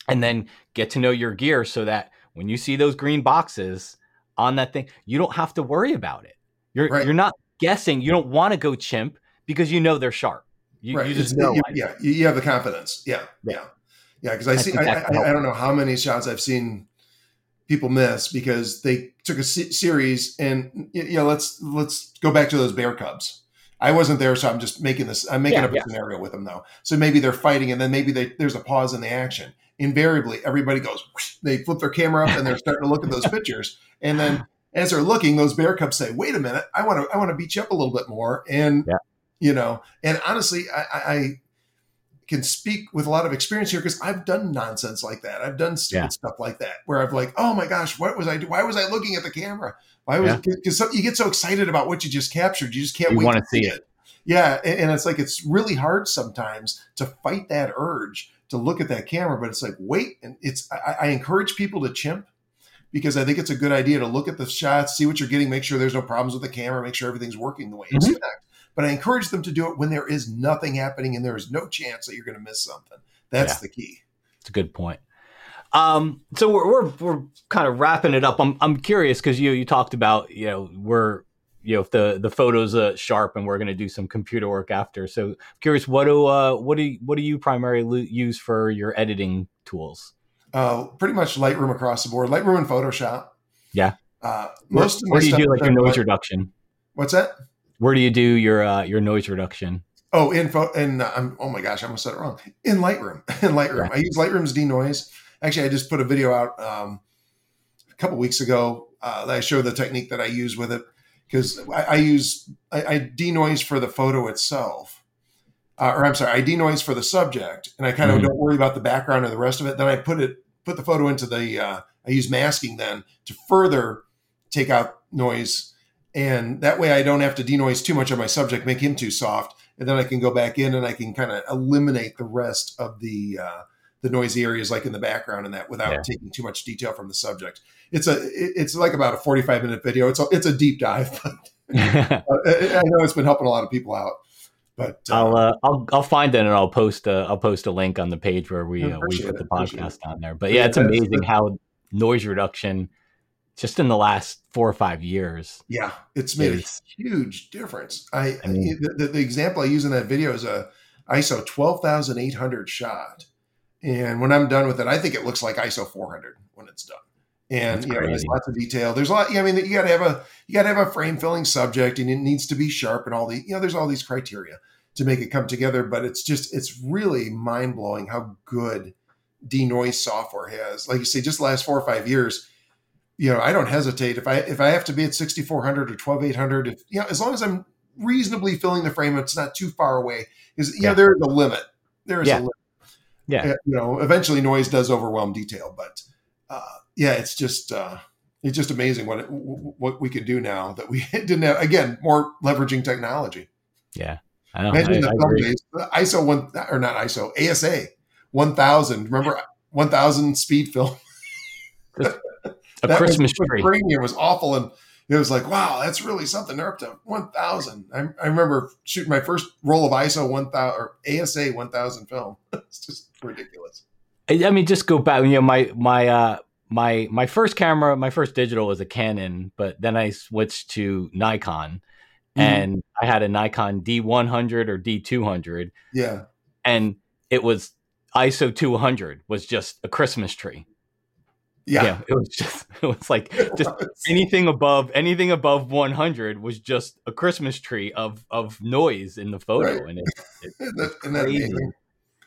And then get to know your gear so that when you see those green boxes on that thing you don't have to worry about it. You're Right. you're not guessing. You don't want to go chimp because you know they're sharp you, right. you just It's- know you- yeah, you, you have the confidence. Yeah, Yeah. yeah, yeah. Because I, I see, I, I, I don't know how many shots I've seen people miss because they took a se- series and y- you know let's let's go back to those bear cubs. I wasn't there, so I'm just making this. I'm making Yeah, up yeah. a scenario with them though. So maybe they're fighting, and then maybe they, there's a pause in the action. Invariably, everybody goes. whoosh, They flip their camera up and they're starting to look at those pictures, and then as they're looking, those bear cubs say, "Wait a minute, I want to I want to beat you up a little bit more." And Yeah. You know, and honestly, I, I, can speak with a lot of experience here because I've done nonsense like that. I've done stupid Yeah. stuff like that where I've like, oh my gosh, what was I? do- Why was I looking at the camera? Why was because you get so excited about what you just captured, you just can't You wait wanna see see it. Yeah, and, and it's like it's really hard sometimes to fight that urge to look at that camera, but it's like wait, and it's I, I encourage people to chimp because I think it's a good idea to look at the shots, see what you're getting, make sure there's no problems with the camera, make sure everything's working the way you Mhm. expect. But I encourage them to do it when there is nothing happening and there is no chance that you're going to miss something. That's Yeah. the key. It's a good point. Um, so we're, we're we're kind of wrapping it up. I'm I'm curious because you you talked about you know we're you know if the the photos uh, sharp and we're going to do some computer work after. So curious, what do uh what do you, what do you primarily use for your editing tools? Uh, pretty much Lightroom across the board, Lightroom and Photoshop. Yeah. Uh, most of my where do you do like your noise reduction? What's that? Where do you do your uh, your noise reduction? Oh, in and uh, I'm oh my gosh, I almost said it wrong. In Lightroom, in Lightroom, Yeah. I use Lightroom's denoise. Actually, I just put a video out um, a couple weeks ago uh, that I show the technique that I use with it because I, I use I, I denoise for the photo itself, uh, or I'm sorry, I denoise for the subject, and I kind of Mhm. don't worry about the background or the rest of it. Then I put it put the photo into the uh, I use masking then to further take out noise, and that way I don't have to denoise too much of my subject, make him too soft and then I can go back in and I can kind of eliminate the rest of the uh, the noisy areas, like in the background and that, without Yeah. taking too much detail from the subject. It's a it's like about a forty five minute video. It's a, it's a deep dive, but uh, I know it's been helping a lot of people out. But uh, I'll uh, I'll I'll find it and I'll post a I'll post a link on the page where we uh, we put the podcast on there. But yeah, it's amazing how noise reduction just in the last four or five years. yeah, it's made a huge difference. I, I mean- the, the, example I use in that video is a ISO twelve thousand eight hundred shot, and when I'm done with it, I think it looks like ISO four hundred when it's done. and you know, there's lots of detail. There's a lot. Yeah, I mean, you got to have a you got to have a frame filling subject, and it needs to be sharp, and all the you know, there's all these criteria to make it come together. But it's just it's really mind blowing how good denoise software has. Like you say, just the last four or five years, you know, I don't hesitate if I if I have to be at 6400 or 12800, if you know, as long as I'm reasonably filling the frame, it's not too far away. Because you yeah. know, there is a limit. There is yeah. a limit. Yeah. Uh, you know, eventually noise does overwhelm detail, but uh, yeah, it's just uh, it's just amazing what it, what we can do now that we didn't have. Again, more leveraging technology. Yeah, I know. Imagine I, the film days, ISO one or not ISO ASA one thousand. Remember one thousand speed film. a Christmas was, tree. Premium was awful, and it was like, wow, that's really something. They're up to one thousand. I, I remember shooting my first roll of ISO one thousand or ASA one thousand film. it's just ridiculous. I mean, just go back. You know, my my uh, my my first camera, my first digital was a Canon, but then I switched to Nikon, mm-hmm. and I had a Nikon D100 or D200. Yeah, and it was ISO 200 was just a Christmas tree. Yeah. yeah. it was just it was like just anything above anything above 100 was just a Christmas tree of of noise in the photo, right. and it, it, it's crazy.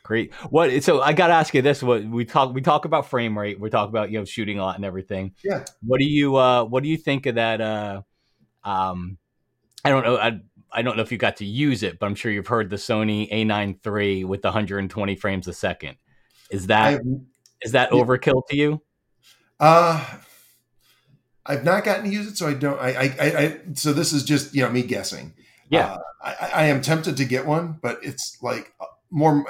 Great. What? So I got to ask you this: What we talk we talk about frame rate. We talk about you know shooting a lot and everything. Yeah. What do you uh What do you think of that? Uh, um, I don't know. I I don't know if you got to use it, but I'm sure you've heard the Sony A9 III with 120 frames a second. Is that I've, is that yeah. overkill to you? Uh I've not gotten to use it, so I don't. I, I, I so this is just you know me guessing. Yeah, uh, I, I am tempted to get one, but it's like uh, more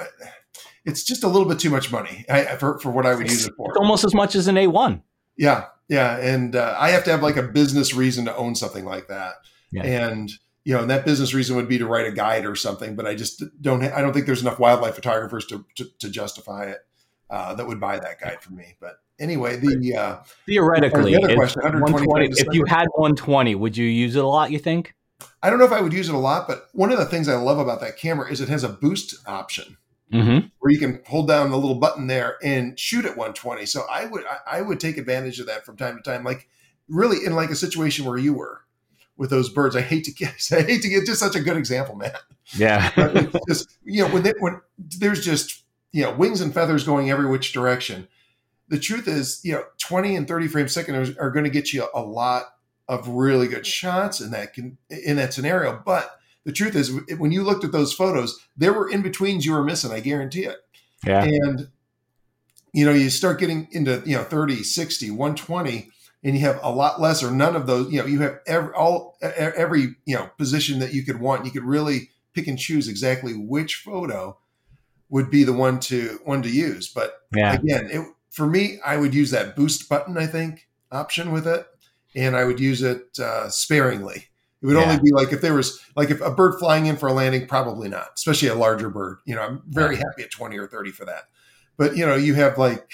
it's just a little bit too much money I, for, for what I would use it for. It's almost as much as an A1. Yeah. Yeah. And uh, I have to have like a business reason to own something like that. Yeah. And, you know, and that business reason would be to write a guide or something, but I just don't, I don't think there's enough wildlife photographers to, to, to justify it uh, that would buy that guide for me. But anyway, the uh, theoretically, the other question, 120, if you had 120, would you use it a lot? You think? I don't know if I would use it a lot, but one of the things I love about that camera is it has a boost option mm-hmm. where you can hold down the little button there and shoot at 120. So I would I, would take advantage of that from time to time, like really in like a situation where you were with those birds. I hate to get I hate to get just such a good example, man. Yeah, just you know when they, when there's just you know wings and feathers going every which direction. The truth is, you know, 20 and 30 frames second are, are going to get you a lot of really good shots in that can in that scenario, but the truth is, when you looked at those photos, there were in betweens you were missing. I guarantee it. Yeah. And you know, you start getting into you know 30, 60, 120, and you have a lot less or none of those. You know, you have every all every you know position that you could want. You could really pick and choose exactly which photo would be the one to one to use. But yeah. again, it, for me, I would use that boost button. I think option with it, and I would use it uh, sparingly. It would yeah. only be like if there was like if a bird flying in for a landing, probably not, especially a larger bird. You know, I'm very happy at 20 or 30 for that. But you know, you have like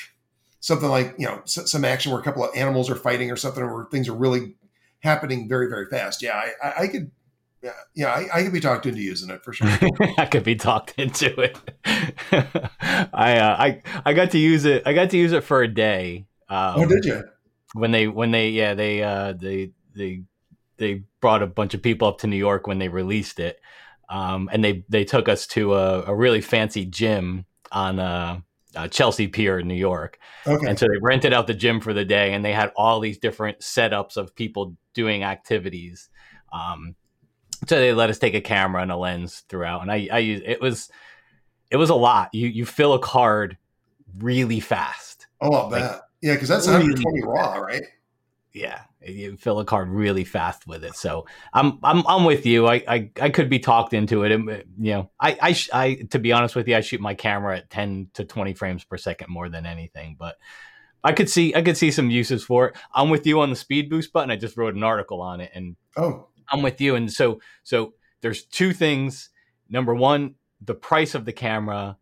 something like, you know, some action where a couple of animals are fighting or something where things are really happening very, very fast. Yeah, I, I could yeah, yeah, I, I, could be talked into using it for sure. I could be talked into it. I, uh, I, I got to use it. I got to use it for a day. Um, oh, did you? When they, when they, yeah, they, uh, they, they they brought a bunch of people up to New York when they released it, um, and they they took us to a, a really fancy gym on uh, uh, Chelsea Pier in New York. Okay. And so they rented out the gym for the day, and they had all these different setups of people doing activities. Um, so they let us take a camera and a lens throughout, and I I use it was it was a lot. You you fill a card really fast. Oh. Like, yeah, because that's really 120 raw, right? yeah, you fill a card really fast with it. So I'm I'm I'm with you. I I, I could be talked into it. it you know, I I, I to be honest with you, I shoot my camera at 10 to 20 frames per second more than anything, but I could see I could see some uses for it. I'm with you on the speed boost button. I just wrote an article on it and oh, I'm with you. And so so there's two things. Number one, the price of the camera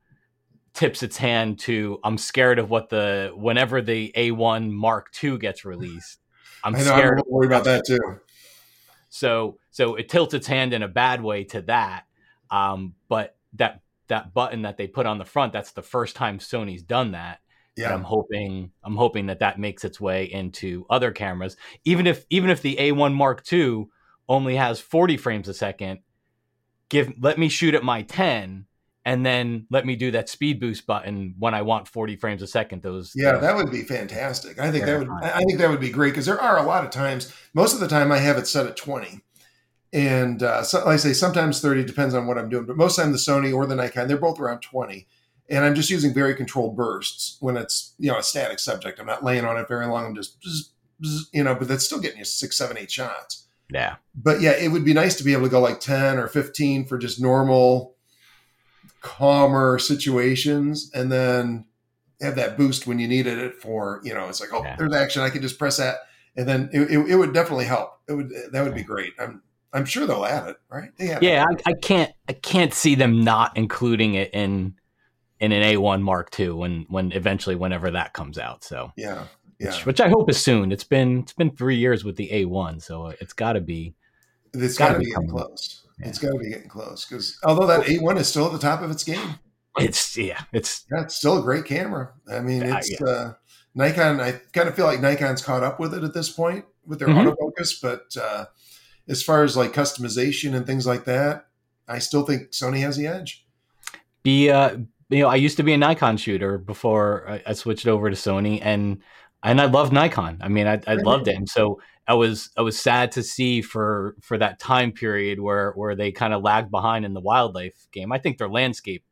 tips its hand to I'm scared of what the whenever the A1 Mark II gets released I'm I know, scared. I'm worried about that too. So so it tilts its hand in a bad way to that. Um, but that that button that they put on the front, that's the first time Sony's done that. Yeah. I'm hoping I'm hoping that that makes its way into other cameras. Even if even if the A1 Mark II only has 40 frames a second, give let me shoot at my 10 and then let me do that speed boost button when I want 40 frames a second. Those yeah, those, that would be fantastic. I think that would I think that would be great because there are a lot of times. Most of the time, I have it set at 20, and uh, so, like I say, sometimes 30 depends on what I'm doing. But most of the time, the Sony or the Nikon, they're both around 20, and I'm just using very controlled bursts when it's you know a static subject. I'm not laying on it very long. I'm just you know, but that's still getting you six, seven, eight shots. Yeah. But yeah, it would be nice to be able to go like 10 or 15 for just normal calmer situations and then have that boost when you needed it for you know it's like oh yeah. there's action i can just press that. And then it, it, it, would definitely help. It would that would be great. I'm i'm sure they'll add it right? Yeah yeah I, I, can't i can't see them not including it in in an a1 mark ii when when eventually whenever that comes out so. Yeah yeah which, which i hope is soon it's been it's been three years with the a1 so it's got to be it's got to be, be close yeah. It's got to be getting close because although that A1 is still at the top of its game, it's yeah, it's yeah, still a great camera. I mean, it's yeah. uh, Nikon. I kind of feel like Nikon's caught up with it at this point with their mm-hmm. autofocus, but uh, as far as like customization and things like that, I still think Sony has the edge. Be uh, you know, I used to be a Nikon shooter before I, I switched over to Sony, and and I loved Nikon. I mean, I, I loved it, and so I was I was sad to see for for that time period where where they kind of lagged behind in the wildlife game. I think their landscape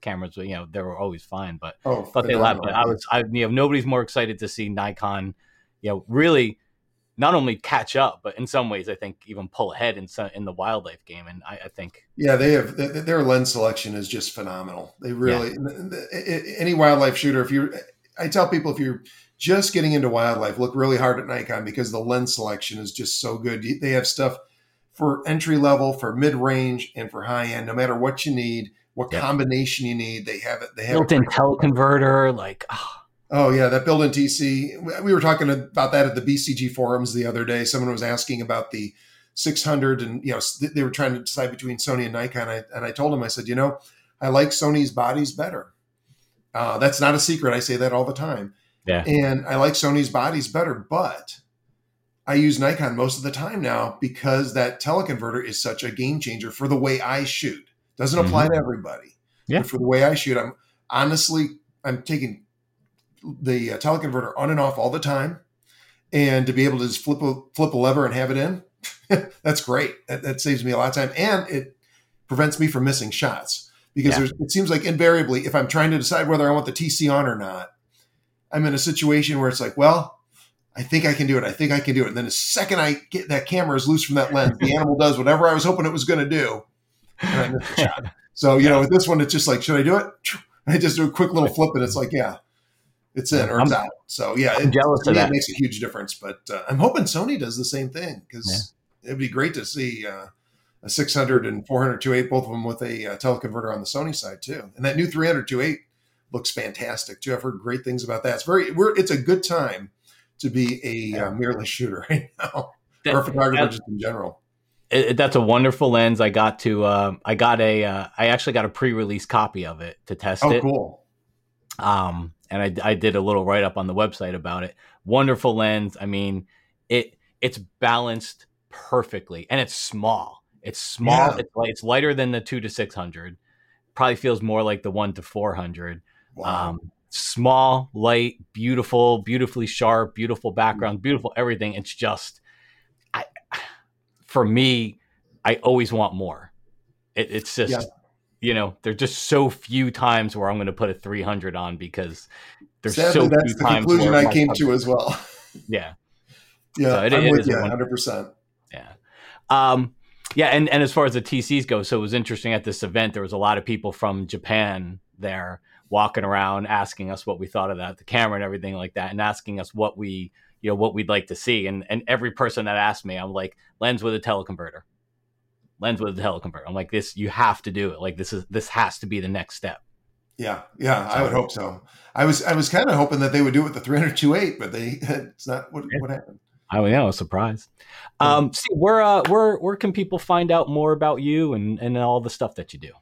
cameras, you know, they were always fine, but oh, but they lagged. But I was, I you know, nobody's more excited to see Nikon, you know, really not only catch up, but in some ways, I think even pull ahead in some, in the wildlife game. And I, I think, yeah, they have their lens selection is just phenomenal. They really yeah. any wildlife shooter. If you, I tell people if you're just getting into wildlife, look really hard at Nikon because the lens selection is just so good. They have stuff for entry level, for mid range, and for high end. No matter what you need, what yep. combination you need, they have it. They have built-in teleconverter, like. Oh. oh yeah, that built-in TC. We were talking about that at the BCG forums the other day. Someone was asking about the 600, and you know they were trying to decide between Sony and Nikon. I, and I told them, I said, you know, I like Sony's bodies better. Uh, that's not a secret. I say that all the time. Yeah. And I like Sony's bodies better, but I use Nikon most of the time now because that teleconverter is such a game changer for the way I shoot. Doesn't apply mm-hmm. to everybody. Yeah. But for the way I shoot, I'm honestly I'm taking the uh, teleconverter on and off all the time, and to be able to just flip a flip a lever and have it in, that's great. That, that, saves me a lot of time, and it prevents me from missing shots because yeah. it seems like invariably, if I'm trying to decide whether I want the TC on or not, I'm in a situation where it's like, well, I think I can do it. I think I can do it. And then the second I get that camera is loose from that lens, the animal does whatever I was hoping it was going to do. And I the shot. So, you know, with this one, it's just like, should I do it? I just do a quick little flip and it's like, yeah, it's in or it's I'm, out. So, yeah, I'm it, jealous of that. Makes a huge difference. But uh, I'm hoping Sony does the same thing because yeah. it'd be great to see uh, a 600 and 400 2.8, both of them with a uh, teleconverter on the Sony side too. And that new 300 2.8 looks fantastic too. I've heard great things about that. It's very, we're, it's a good time to be a uh, mirrorless shooter right now, that, or a photographer just in general. It, that's a wonderful lens. I got to, uh, I got a, uh, I actually got a pre-release copy of it to test oh, it. cool. Um, and I, I did a little write up on the website about it. Wonderful lens. I mean, it, it's balanced perfectly, and it's small. It's small. Yeah. It's, it's lighter than the two to six hundred. Probably feels more like the one to four hundred Wow. Um, small, light, beautiful, beautifully sharp, beautiful background, beautiful everything. It's just, I, for me, I always want more. It, it's just, yeah. you know, there's just so few times where I'm going to put a 300 on because there's Sadly, so that's few the times. Conclusion I came to as well. Yeah. Yeah, so it, I'm it with you 100. percent Yeah. Um, yeah, and, and as far as the TCs go, so it was interesting at this event. There was a lot of people from Japan there, walking around asking us what we thought of that, the camera and everything like that, and asking us what we, you know, what we'd like to see. And and every person that asked me, I'm like, lens with a teleconverter, lens with a teleconverter. I'm like, this, you have to do it. Like this is this has to be the next step. Yeah, yeah, I would hope so. I was I was kind of hoping that they would do it with the 300 but they it's not what, yeah. what happened. I mean, yeah, I was surprised. Um, see, where uh, where where can people find out more about you and and all the stuff that you do?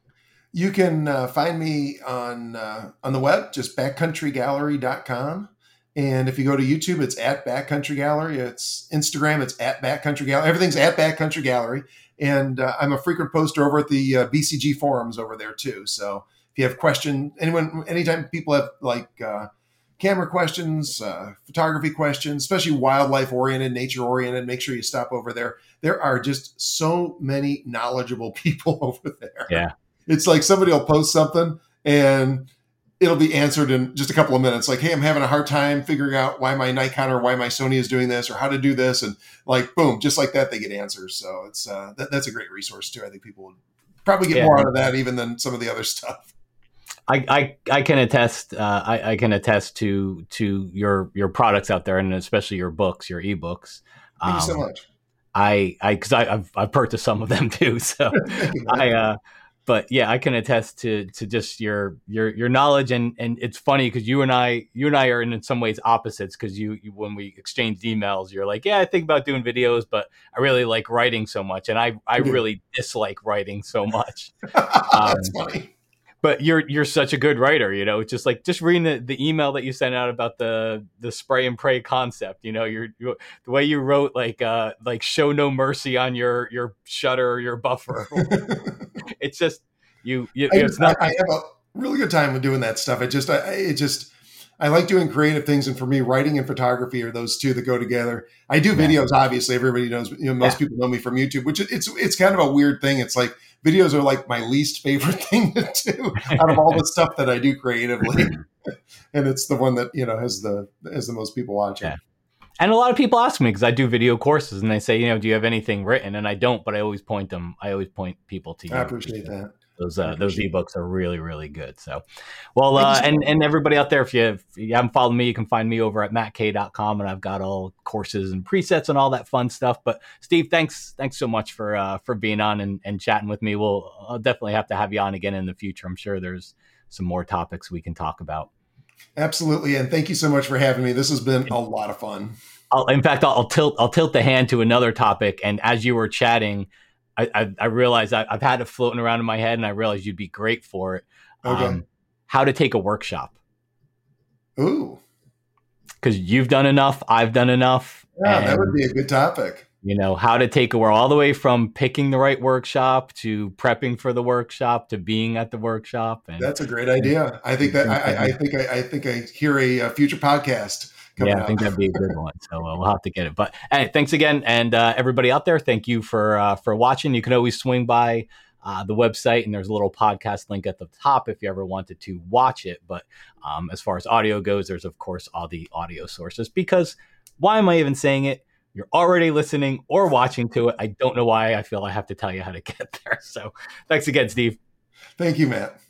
You can uh, find me on uh, on the web, just backcountrygallery.com. And if you go to YouTube, it's at Backcountry Gallery. It's Instagram, it's at Backcountry Gallery. Everything's at Backcountry Gallery. And uh, I'm a frequent poster over at the uh, BCG forums over there too. So if you have questions, anyone, anytime people have like uh, camera questions, uh, photography questions, especially wildlife oriented, nature oriented, make sure you stop over there. There are just so many knowledgeable people over there. Yeah. It's like somebody will post something and it'll be answered in just a couple of minutes. Like, hey, I'm having a hard time figuring out why my Nikon or why my Sony is doing this or how to do this, and like, boom, just like that, they get answers. So it's uh, that, that's a great resource too. I think people would probably get yeah. more out of that even than some of the other stuff. I, I, I can attest uh, I, I, can attest to to your your products out there and especially your books your ebooks. Thank um, you so um, much. I I because I've I've purchased some of them too. So I uh, but yeah, I can attest to to just your your your knowledge and and it's funny because you and I you and I are in, in some ways opposites because you, you, when we exchanged emails you're like yeah I think about doing videos but I really like writing so much and I I really dislike writing so much. That's um, funny. But you're you're such a good writer, you know. Just like just reading the, the email that you sent out about the the spray and pray concept, you know, you're, you're the way you wrote like uh like show no mercy on your your shutter or your buffer. it's just you. you I, it's not. I, I, have a really good time with doing that stuff. I just, I, it just, I like doing creative things, and for me, writing and photography are those two that go together. I do videos, obviously. Everybody knows. You know, most yeah. people know me from YouTube, which it's it's kind of a weird thing. It's like videos are like my least favorite thing to do out of all the stuff that I do creatively, and it's the one that you know has the has the most people watching. Yeah. And a lot of people ask me because I do video courses, and they say, you know, do you have anything written? And I don't, but I always point them. I always point people to you. I appreciate that. Those uh, those ebooks are really really good. So, well, uh, and and everybody out there, if you, if you haven't followed me, you can find me over at mattk.com, and I've got all courses and presets and all that fun stuff. But Steve, thanks thanks so much for uh, for being on and, and chatting with me. We'll I'll definitely have to have you on again in the future. I'm sure there's some more topics we can talk about. Absolutely, and thank you so much for having me. This has been a lot of fun. I'll, in fact, I'll, I'll tilt I'll tilt the hand to another topic, and as you were chatting I, I, I realized I, have had it floating around in my head, and I realized you'd be great for it. Okay. Um, how to take a workshop. Ooh. Because you've done enough, I've done enough. Yeah, that would be a good topic. You know, how to take a work all the way from picking the right workshop to prepping for the workshop to being at the workshop. And, That's a great idea. I think that I, I, think I, I think I hear a, a future podcast yeah, I think that'd be a good one. So uh, we'll have to get it. But hey, thanks again, and uh, everybody out there, thank you for uh, for watching. You can always swing by uh, the website, and there's a little podcast link at the top if you ever wanted to watch it. But um, as far as audio goes, there's of course all the audio sources. Because why am I even saying it? You're already listening or watching to it. I don't know why I feel I have to tell you how to get there. So thanks again, Steve. Thank you, Matt.